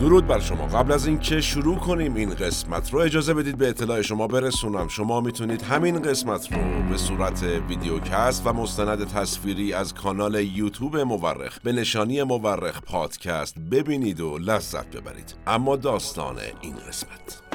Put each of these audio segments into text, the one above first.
درود بر شما. قبل از اینکه شروع کنیم این قسمت رو اجازه بدید به اطلاع شما برسونم. شما می‌تونید همین قسمت رو به صورت ویدیوکست و مستند تصویری از کانال یوتیوب مورخ به نشانی مورخ پادکست ببینید و لذت ببرید. اما داستان این قسمت.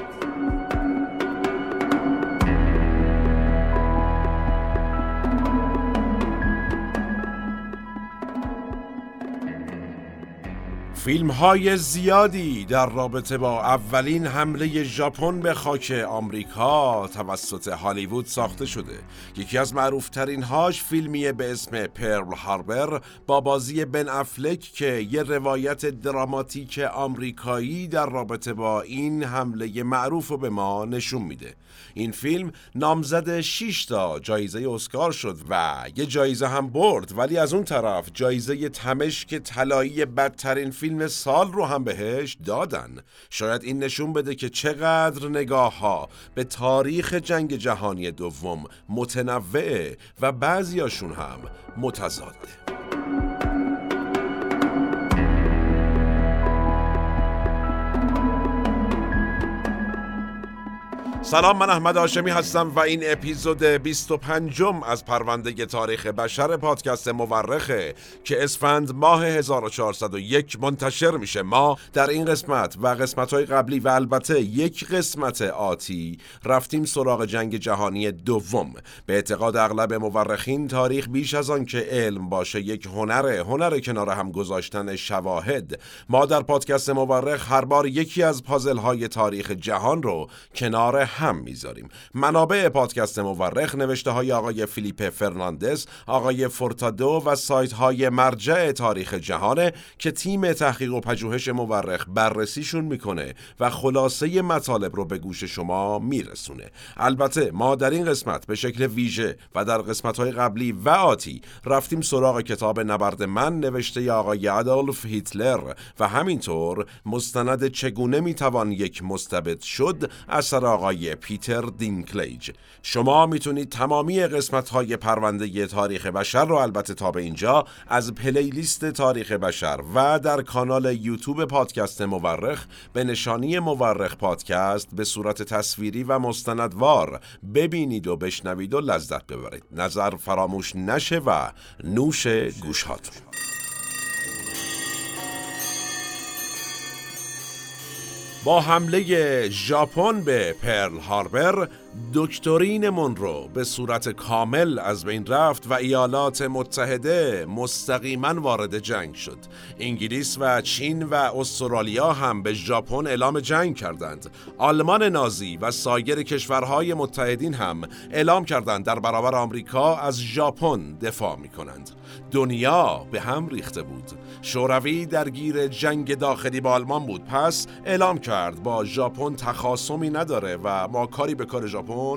فیلم های زیادی در رابطه با اولین حمله ژاپن به خاک آمریکا توسط هالیوود ساخته شده. یکی از معروفترین هاش فیلمیه به اسم پرل هاربر با بازی بن افلک که یه روایت دراماتیک آمریکایی در رابطه با این حمله معروف رو به ما نشون میده. این فیلم نامزد 6 تا جایزه اسکار شد و یه جایزه هم برد ولی از اون طرف جایزه تمشک طلایی بدترین فیلم فیلم سال رو هم بهش دادن. شاید این نشون بده که چقدر نگاه ها به تاریخ جنگ جهانی دوم متنوعه و بعضیاشون هم متضاده. سلام من احمد آشمی هستم و این اپیزود 25 از پرونده تاریخ بشر پادکست مورخه که اسفند ماه 1401 منتشر میشه. ما در این قسمت و قسمت های قبلی و البته یک قسمت آتی رفتیم سراغ جنگ جهانی دوم. به اعتقاد اغلب مورخین تاریخ بیش از آن که علم باشه یک هنره هنر کنار هم گذاشتن شواهد. ما در پادکست مورخ هر بار یکی از پازل های تاریخ جهان رو کنار هم می‌ذاریم. منابع پادکست مورخ نوشته های آقای فیلیپ فرناندز آقای فورتادو و سایت های مرجع تاریخ جهانه که تیم تحقیق و پژوهش مورخ بررسیشون می‌کنه و خلاصه مطالب رو به گوش شما میرسونه. البته ما در این قسمت به شکل ویژه و در قسمت های قبلی و آتی رفتیم سراغ کتاب نبرد من نوشته آقای ادولف هیتلر و همینطور مستند چگونه می‌توان یک مستبد شد اثر آقای پیتر دینکلیج. شما می‌تونید تمامی قسمت های پرونده تاریخ بشر رو البته تا به اینجا از پلیلیست تاریخ بشر و در کانال یوتیوب پادکست مورخ به نشانی مورخ پادکست به صورت تصویری و مستندوار ببینید و بشنوید و لذت ببرید. نظر فراموش نشه و نوش گوشهاتون. با حمله ژاپن به پرل هاربر دکترین مونرو به صورت کامل از بین رفت و ایالات متحده مستقیما وارد جنگ شد. انگلیس و چین و استرالیا هم به ژاپن اعلام جنگ کردند. آلمان نازی و سایر کشورهای متحدین هم اعلام کردند در برابر آمریکا از ژاپن دفاع می کنند دنیا به هم ریخته بود. شوروی درگیر جنگ داخلی با آلمان بود. پس اعلام کرد با ژاپن تخاصمی نداره و ما کاری به کار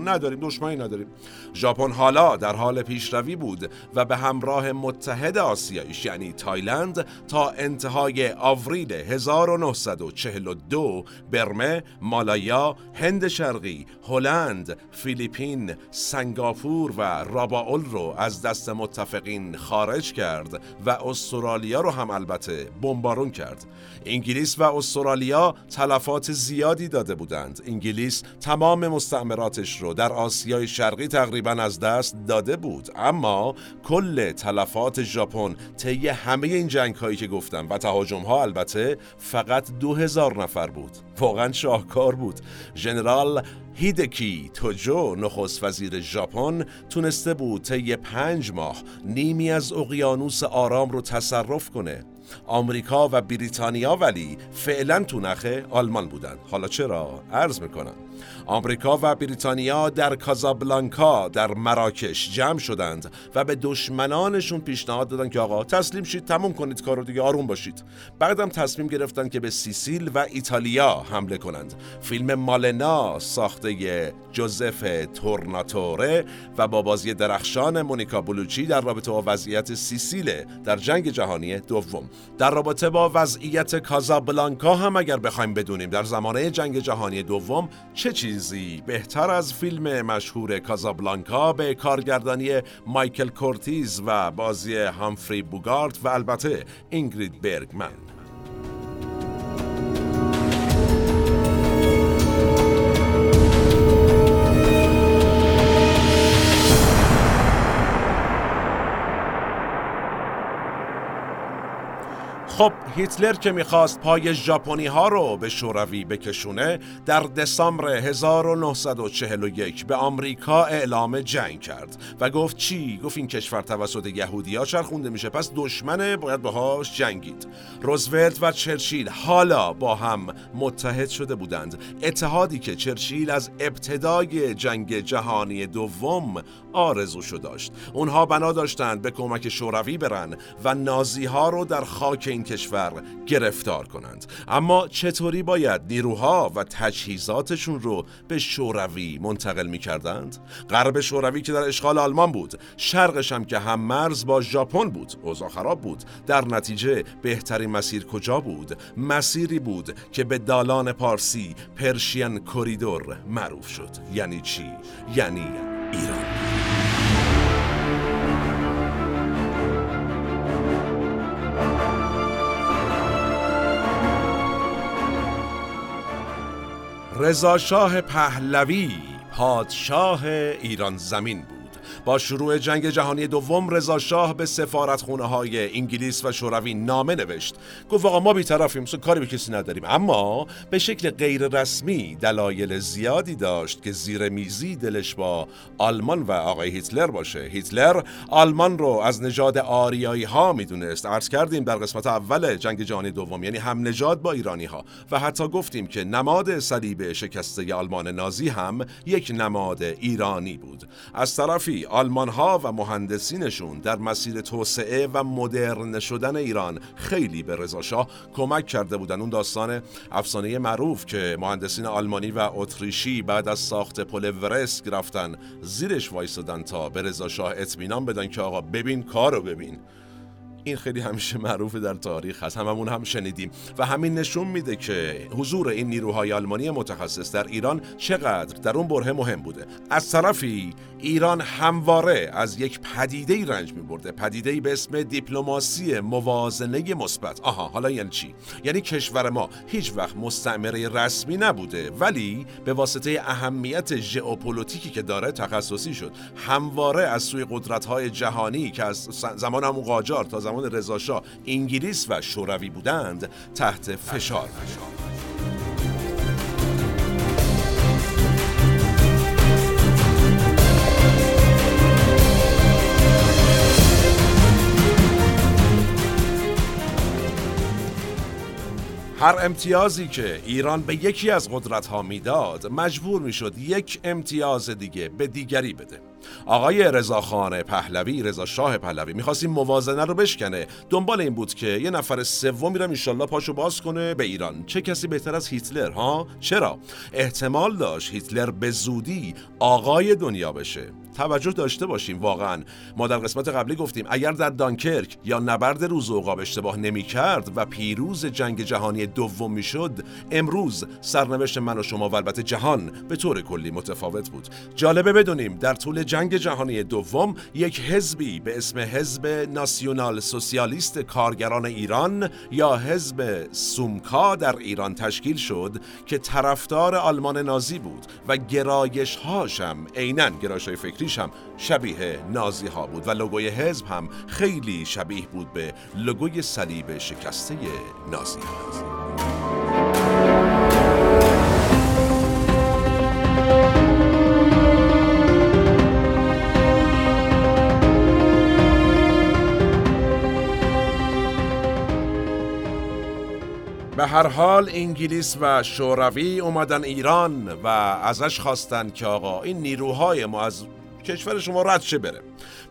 نداریم دشمنی نداریم ژاپن حالا در حال پیشروی بود و به همراه متحد آسیاییش یعنی تایلند تا انتهای آوریل 1942 برمه، مالایا، هند شرقی، هلند، فیلیپین، سنگاپور و راباول رو از دست متفقین خارج کرد و استرالیا رو هم البته بمبارون کرد. انگلیس و استرالیا تلفات زیادی داده بودند. انگلیس تمام مستعمرات رو در آسیای شرقی تقریبا از دست داده بود. اما کل تلفات ژاپن طی همه این جنگ هایی که گفتم و تهاجم ها البته فقط دو هزار نفر بود. واقعا شاهکار بود. ژنرال هیدکی توجو نخست وزیر ژاپن تونسته بود طی پنج ماه نیمی از اقیانوس آرام رو تصرف کنه. آمریکا و بریتانیا ولی فعلا تو نخه آلمان بودند حالا چرا؟ عرض می‌کنم. آمریکا و بریتانیا در کازابلانکا در مراکش جمع شدند و به دشمنانشون پیشنهاد دادن که آقا تسلیم شید تموم کنید کارو دیگه آروم باشید. بعدم تصمیم گرفتن که به سیسیل و ایتالیا حمله کنند. فیلم مالنا ساخته جوزف تورناتوره و با بازی درخشان مونیکا بلوچی در رابطه با وضعیت سیسیل در جنگ جهانی دوم. در رابطه با وضعیت کازابلانکا هم اگر بخوایم بدونیم در زمانه جنگ جهانی دوم چه چیزی بهتر از فیلم مشهور کازابلانکا به کارگردانی مایکل کورتیز و بازی همفری بوگارت و البته اینگرید برگمن خب هیتلر که می‌خواست پای ژاپنی ها رو به شوروی بکشونه در دسامبر 1941 به آمریکا اعلام جنگ کرد و گفت چی؟ گفت این کشور توسط یهودی ها چرخونده میشه پس دشمنه باید باهاش جنگید. روزولت و چرچیل حالا با هم متحد شده بودند. اتحادی که چرچیل از ابتدای جنگ جهانی دوم آرزوشو داشت. اونها بنا داشتند به کمک شوروی برن و نازی ها رو در خاک این کشور گرفتار کنند. اما چطوری باید نیروها و تجهیزاتشون رو به شوروی منتقل می کردند؟ غرب شوروی که در اشغال آلمان بود شرقش هم که هم مرز با ژاپن بود اوضاع خراب بود. در نتیجه بهترین مسیر کجا بود؟ مسیری بود که به دالان پارسی پرشین کوریدور معروف شد. یعنی چی؟ یعنی رضاشاه پهلوی پادشاه ایران زمین بود. با شروع جنگ جهانی دوم رضا شاه به سفارتخونه های انگلیس و شوروی نامه نوشت. گفت آقا ما بیطرفیم سو کاری به کسی نداریم. اما به شکل غیر رسمی دلایل زیادی داشت که زیر میزی دلش با آلمان و آقای هیتلر باشه. هیتلر آلمان رو از نژاد آریایی ها می‌دونست. عرض کردیم در قسمت اول جنگ جهانی دوم یعنی هم نژاد با ایرانی ها و حتی گفتیم که نماد صلیب شکسته آلمان نازی هم یک نماد ایرانی بود. از طرفی آلمان ها و مهندسینشون در مسیر توسعه و مدرن شدن ایران خیلی به رضاشاه کمک کرده بودن. اون داستان افسانه معروف که مهندسین آلمانی و اتریشی بعد از ساخت پل ورسک رفتن زیرش وایسادن تا به رضاشاه اطمینان بدن که آقا ببین کارو ببین. این خیلی همیشه معروف در تاریخ هست. هممون هم شنیدیم. و همین نشون میده که حضور این نیروهای آلمانی متخصص در ایران چقدر در اون بره مهم بوده. از طرفی ایران همواره از یک پدیده رنج می برده پدیده به اسم دیپلماسی موازنه مثبت. آها حالا یعنی چی؟ یعنی کشور ما هیچ وقت مستعمره رسمی نبوده ولی به واسطه اهمیت ژئوپلیتیکی که داره تخصصی شد. همواره از سوی قدرت های جهانی که از زمان همون قاجار تا زمان رضاشاه انگلیس و شوروی بودند تحت فشار. هر امتیازی که ایران به یکی از قدرت ها می‌داد مجبور می‌شد یک امتیاز دیگه به دیگری بده. آقای رضاخان پهلوی رضا شاه پهلوی می‌خواست این موازنه رو بشکنه. دنبال این بود که یه نفر سوم میرم انشالله پاشو باز کنه به ایران. چه کسی بهتر از هیتلر ها؟ چرا؟ احتمال داشت هیتلر به زودی آقای دنیا بشه. توجه داشته باشیم واقعا. ما در قسمت قبلی گفتیم اگر در دانکرک یا نبرد روز اوقاب اشتباه نمی کرد و پیروز جنگ جهانی دوم می شد امروز سرنوشت من و شما و البته جهان به طور کلی متفاوت بود. جالبه بدونیم در طول جنگ جهانی دوم یک حزبی به اسم حزب ناسیونال سوسیالیست کارگران ایران یا حزب سومکا در ایران تشکیل شد که طرفدار آلمان نازی بود و گرایش هاشم عینا گرایش فکری هم شبیه نازی ها بود و لوگوی حزب هم خیلی شبیه بود به لوگوی صلیب شکسته نازی ها. به هر حال انگلیس و شوروی اومدن ایران و ازش خواستن که آقا این نیروهای ما از کشور شما رد شه بره.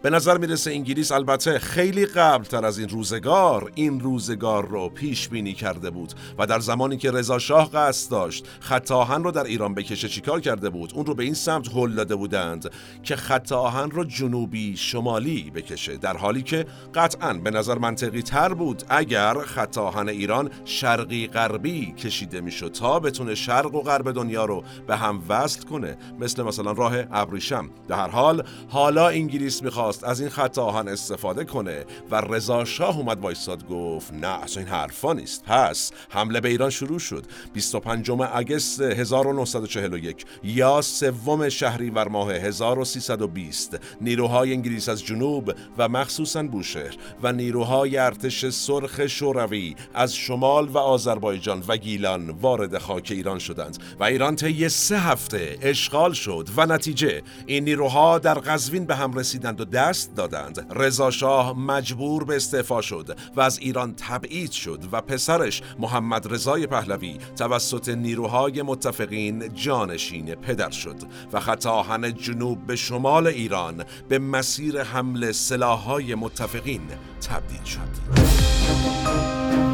به نظر می‌رسه انگلیس البته خیلی قبل تر از این روزگار این روزگار رو پیش بینی کرده بود و در زمانی که رضا شاه قصد داشت خط آهن رو در ایران بکشه چیکار کرده بود؟ اون رو به این سمت هل داده بودند که خط آهن رو جنوبی شمالی بکشه در حالی که قطعا به نظر منطقی تر بود اگر خط آهن ایران شرقی غربی کشیده می‌شد تا بتونه شرق و غرب دنیا رو به هم وصل کنه مثل مثلا راه ابریشم. در هر حال حالا انگلیس می‌خواست می‌خواست از این خط آهن استفاده کنه. و رضا شاه اومد وایساد گفت نه اصلا این حرفا نیست. پس حمله به ایران شروع شد. 25 اگست 1941 یا سوم شهریور ماه 1320 نیروهای انگلیس از جنوب و مخصوصا بوشهر و نیروهای ارتش سرخ شوروی از شمال و آذربایجان و گیلان وارد خاک ایران شدند. و ایران طی سه هفته اشغال شد. و نتیجه این نیروها در قزوین به هم رسیدند و دست دادند. رضا شاه مجبور به استعفا شد و از ایران تبعید شد و پسرش محمد رضای پهلوی توسط نیروهای متفقین جانشین پدر شد و خط آهن جنوب به شمال ایران به مسیر حمل سلاحهای متفقین تبدیل شد.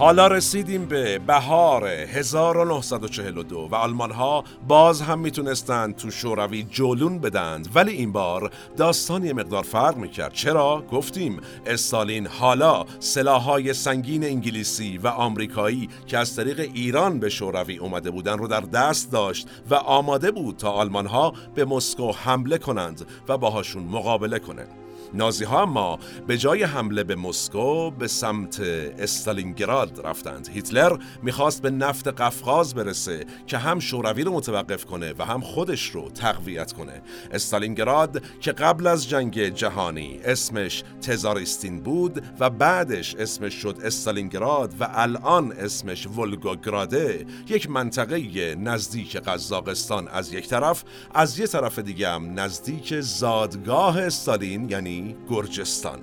حالا رسیدیم به بهار 1942 و آلمان ها باز هم می‌تونستند تو شوروی جلون بدند ولی این بار داستان مقدار فرق می‌کرد. چرا؟ گفتیم استالین حالا سلاحهای سنگین انگلیسی و آمریکایی که از طریق ایران به شوروی اومده بودن رو در دست داشت و آماده بود تا آلمان ها به مسکو حمله کنند و باهاشون مقابله کنند. نازی ها اما به جای حمله به مسکو به سمت استالینگراد رفتند. هیتلر می‌خواست به نفت قفقاز برسه که هم شوروی رو متوقف کنه و هم خودش رو تقویت کنه. استالینگراد که قبل از جنگ جهانی اسمش تزاریستین بود و بعدش اسمش شد استالینگراد و الان اسمش ولگوگراده یک منطقه نزدیک قزاقستان. از یک طرف از یک طرف دیگه هم نزدیک زادگاه استالین یعنی گرجستان.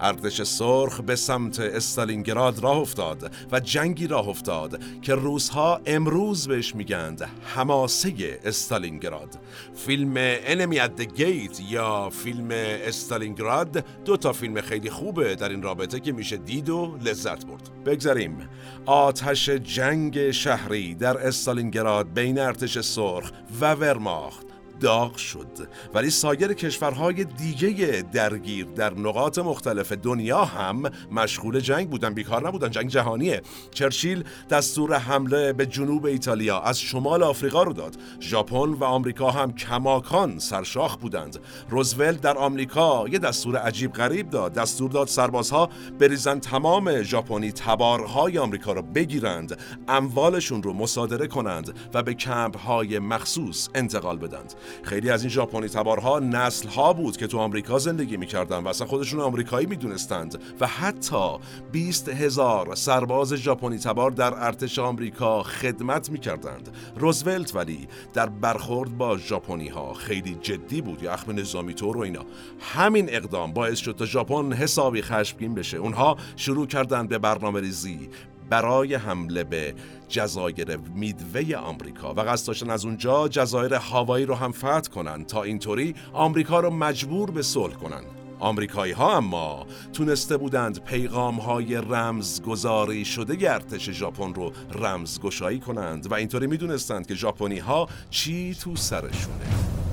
ارتش سرخ به سمت استالینگراد راه افتاد و جنگی راه افتاد که روزها امروز بهش میگند حماسه استالینگراد. فیلم Enemy at Gate یا فیلم استالینگراد دو تا فیلم خیلی خوبه در این رابطه که میشه دید و لذت برد. بگذریم آتش جنگ شهری در استالینگراد بین ارتش سرخ و ورماخت. داغ شد. ولی سایر کشورهای دیگه درگیر در نقاط مختلف دنیا هم مشغول جنگ بودن بیکار نبودن جنگ جهانیه. چرچیل دستور حمله به جنوب ایتالیا از شمال آفریقا رو داد. ژاپن و آمریکا هم کماکان سرشاخ بودند. روزولت در آمریکا یه دستور عجیب غریب داد. دستور داد سربازها بریزن تمام ژاپنی تبارهای آمریکا رو بگیرند اموالشون رو مصادره کنند و به کمپ های مخصوص انتقال بدند. خیلی از این ژاپنی تبارها نسل ها بود که تو آمریکا زندگی می‌کردن و اصلا خودشون آمریکایی می‌دونستند و حتی 20 هزار سرباز ژاپنی تبار در ارتش آمریکا خدمت می‌کردند. روزولت ولی در برخورد با ژاپنی ها خیلی جدی بود یا اخم نظامی طور و اینا. همین اقدام باعث شد تا ژاپن حسابی خشمگین بشه. اونها شروع کردند به برنامه ریزی برای حمله به جزایر میدوی آمریکا. و قصد داشتن از اونجا جزایر هاوایی رو هم فتح کنن. تا اینطوری آمریکا رو مجبور به صلح کنن. آمریکایی ها اما تونسته بودند پیغام های رمزگذاری شده ارتش ژاپن رو رمزگشایی کنند. و اینطوری می‌دونستند که ژاپنی ها چی تو سرشونه.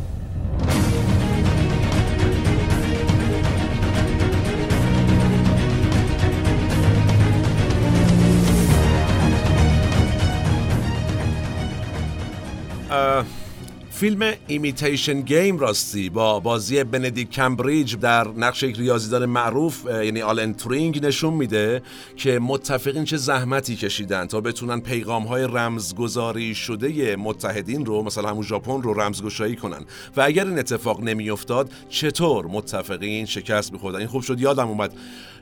فیلم Imitation Game راستی با بازی بندیکت کامبربچ در نقش یک ریاضیدان معروف یعنی آلن تورینگ نشون میده که متفقین چه زحمتی کشیدن تا بتونن پیغام های رمزگذاری شده متحدین رو مثلا همون ژاپن رو رمزگشایی کنن. و اگر این اتفاق نمیافتاد چطور متفقین شکست میخوردن؟ این خوب شد یادم اومد.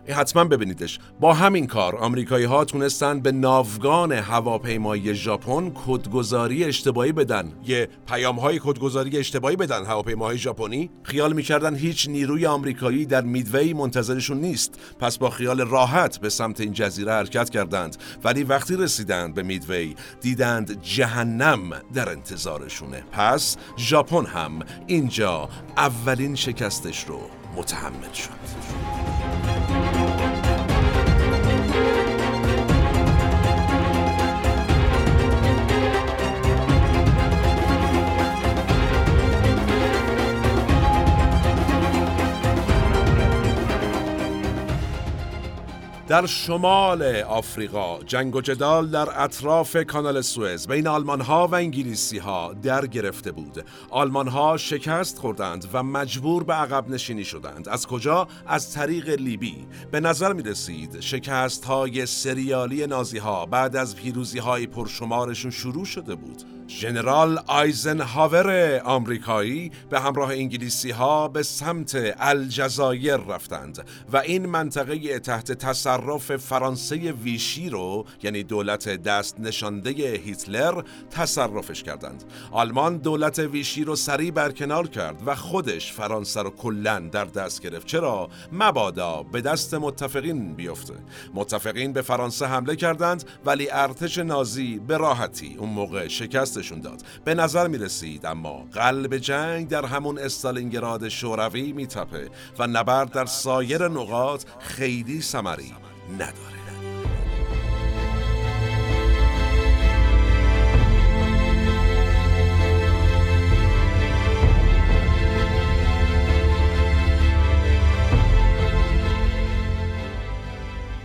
حتما ببینیدش. با همین کار آمریکایی ها تونستن به ناوگان هواپیمایی ژاپن کدگذاری اشتباهی بدن. یه پیام های کدگذاری اشتباهی بدن هواپیماهای ژاپنی. خیال می‌کردن هیچ نیروی آمریکایی در میدوی منتظرشون نیست. پس با خیال راحت به سمت این جزیره حرکت کردند. ولی وقتی رسیدند به میدوی دیدند جهنم در انتظارشونه. پس ژاپن هم اینجا اولین شکستش رو متحمل شد. در شمال آفریقا جنگ و جدال در اطراف کانال سوئز بین آلمان ها و انگلیسی ها در گرفته بود. آلمان ها شکست خوردند و مجبور به عقب نشینی شدند. از کجا؟ از طریق لیبی. به نظر می رسید شکست های سریالی نازی ها بعد از پیروزی های پرشمارشون شروع شده بود. ژنرال آیزنهاور آمریکایی به همراه انگلیسی ها به سمت الجزایر رفتند و این منطقه تحت تصرف فرانسه ویشی رو یعنی دولت دست نشانده هیتلر تصرفش کردند. آلمان دولت ویشی رو سریع برکنار کرد و خودش فرانسه رو کلا در دست گرفت. چرا؟ مبادا به دست متفقین بیفته. متفقین به فرانسه حمله کردند ولی ارتش نازی به راحتی اون موقع شکست داد. به نظر می رسید اما قلب جنگ در همون استالینگراد شوروی می تپه و نبرد در سایر نقاط خیلی سمری نداره.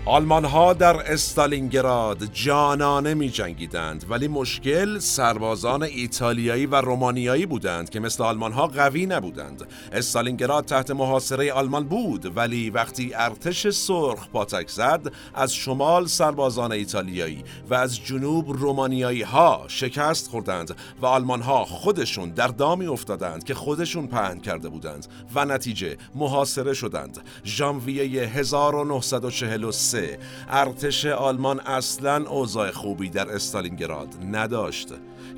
آلمان ها در استالینگراد جانانه می جنگیدند ولی مشکل سربازان ایتالیایی و رومانیایی بودند که مثل آلمان ها قوی نبودند. استالینگراد تحت محاصره آلمان بود ولی وقتی ارتش سرخ پاتک زد از شمال سربازان ایتالیایی و از جنوب رومانیایی ها شکست خوردند و آلمان ها خودشون در دامی افتادند که خودشون پهن کرده بودند و نتیجه محاصره شدند. ژانویه 1943 ارتش آلمان اصلا اوضاع خوبی در استالینگراد نداشت.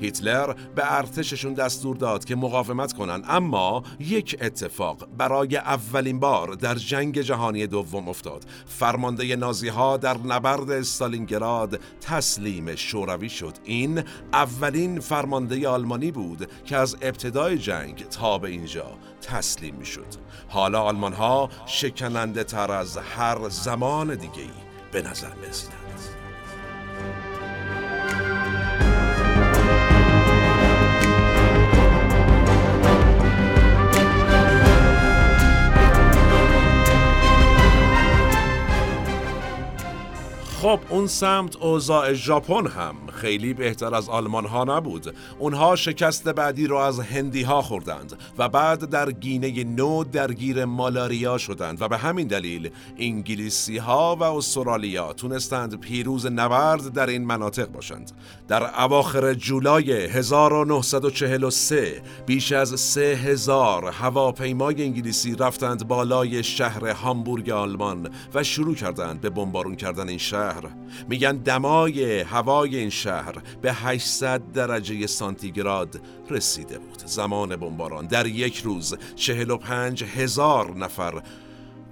هیتلر به ارتششون دستور داد که مقاومت کنند اما یک اتفاق برای اولین بار در جنگ جهانی دوم افتاد. فرمانده نازی ها در نبرد استالینگراد تسلیم شوروی شد. این اولین فرمانده آلمانی بود که از ابتدای جنگ تا به اینجا تسلیم می شد حالا آلمان ها شکننده تر از هر زمان دیگه به نظر می خب اون سمت اوضاع ژاپن هم. خیلی بهتر از آلمان ها نبود. اونها شکست بعدی رو از هندی ها خوردند و بعد در گینه نو درگیر مالاریا شدند و به همین دلیل انگلیسی ها و استرالیا تونستند پیروز نبرد در این مناطق باشند. در اواخر جولای 1943 بیش از 3000 هواپیمای انگلیسی رفتند بالای شهر هامبورگ آلمان و شروع کردند به بمبارون کردن این شهر. میگن دمای هوای این شهر شهر به 800 درجه سانتیگراد رسیده بود. زمان بمباران در یک روز 45 هزار نفر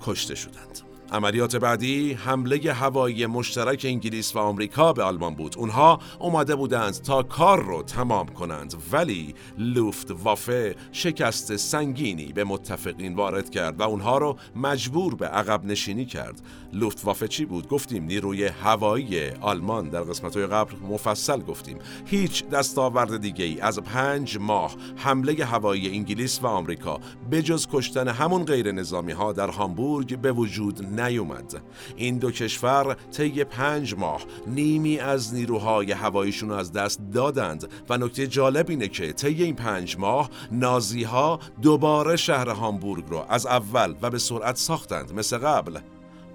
کشته شدند. عملیات بعدی حمله هوایی مشترک انگلیس و آمریکا به آلمان بود. اونها اومده بودند تا کار رو تمام کنند ولی لوفت وافه شکست سنگینی به متفقین وارد کرد و اونها رو مجبور به عقب نشینی کرد. لوفت وافه چی بود؟ گفتیم نیروی هوایی آلمان در قسمت قبل مفصل گفتیم. هیچ دستاورد دیگه ای از پنج ماه حمله هوایی انگلیس و آمریکا بجز کشتن همون غیر نظامی ها در هامبورگ به وجود نیومد. این دو کشور طی پنج ماه نیمی از نیروهای هواییشون از دست دادند و نکته جالب اینه که طی این پنج ماه نازی ها دوباره شهر هامبورگ رو از اول و به سرعت ساختند. مثل قبل.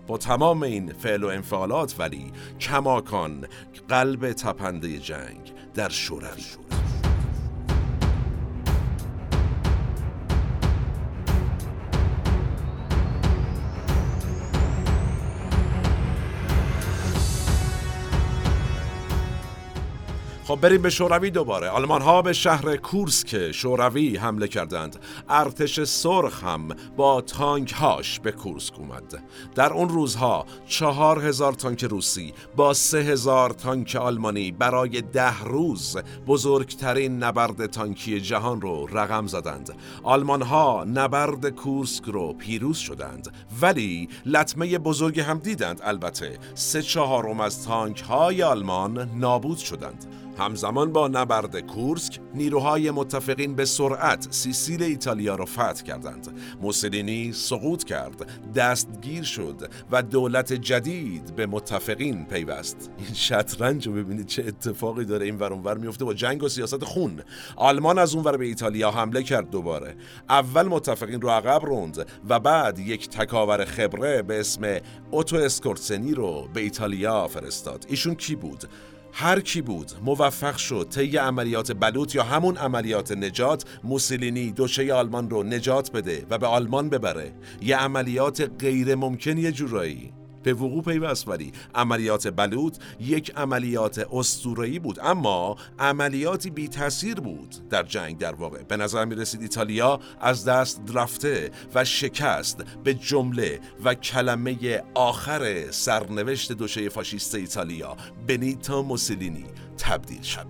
با تمام این فعل و انفعالات ولی کماکان قلب تپنده جنگ در شوروی خب بریم به شوروی دوباره. آلمان ها به شهر کورسک شوروی حمله کردند. ارتش سرخ هم با تانک هاش به کورسک اومد. در اون روزها چهار هزار تانک روسی با سه هزار تانک آلمانی برای ده روز بزرگترین نبرد تانکی جهان رو رقم زدند. آلمان ها نبرد کورسک رو پیروز شدند. ولی لطمه بزرگ هم دیدند. البته سه چهارم از تانک های آلمان نابود شدند. همزمان با نبرد کورسک نیروهای متفقین به سرعت سیسیل ایتالیا را فتح کردند. موسولینی سقوط کرد دستگیر شد و دولت جدید به متفقین پیوست. این شطرنج رو ببینید چه اتفاقی داره. این ور میفته با جنگ و سیاست خون. آلمان از اون ور به ایتالیا حمله کرد دوباره. اول متفقین رو عقب روند و بعد یک تکاور خبره به اسم اوتو اسکورسنی رو به ایتالیا فرستاد. ایشون کی بود؟ هر کی بود موفق شد طی عملیات بلوط یا همون عملیات نجات موسولینی دوشه آلمان رو نجات بده و به آلمان ببره. یه عملیات غیر ممکن یه جورایی. به وقوع پیوست ولی عملیات بلوط یک عملیات استورایی بود اما عملیاتی بی تاثیر بود در جنگ در واقع به نظر می رسید ایتالیا از دست رفته و شکست به جمله و کلمه آخر سرنوشت دوشه فاشیست ایتالیا بنیتا موسولینی تبدیل شد.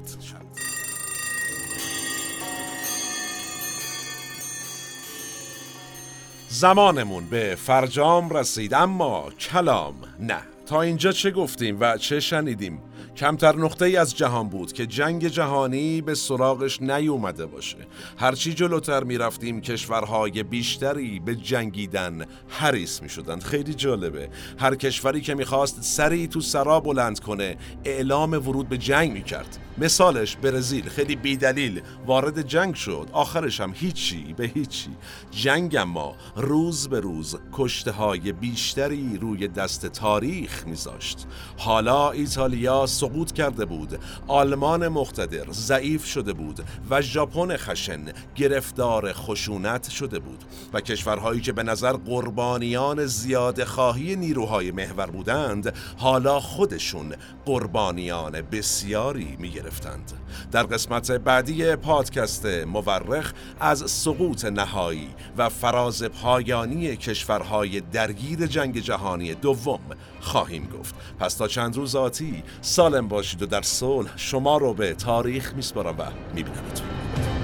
زمانمون به فرجام رسید اما کلام نه. تا اینجا چه گفتیم و چه شنیدیم؟ کمتر نقطه ای از جهان بود که جنگ جهانی به سراغش نیومده باشه. هرچی جلوتر می‌رفتیم کشورهای بیشتری به جنگیدن حریص می شدند خیلی جالبه. هر کشوری که می‌خواست سری تو سرا بلند کنه اعلام ورود به جنگ می‌کرد. مثالش برزیل خیلی بیدلیل وارد جنگ شد. آخرش هم هیچی به هیچی. جنگ اما روز به روز کشته های بیشتری روی دست تاریخ میذاشت. حالا ایتالیا سقوط کرده بود آلمان مقتدر ضعیف شده بود و ژاپن خشن گرفتار خشونت شده بود. و کشورهایی که به نظر قربانیان زیاد خواهی نیروهای محور بودند حالا خودشون قربانیان بسیاری می گرفتند. در قسمت بعدی پادکست مورخ از سقوط نهایی و فراز پایانی کشورهای درگیر جنگ جهانی دوم خواهیم گفت. پس تا چند روز آتی سالم باشید و در صلح شما رو به تاریخ میسپارم و میبینمتون.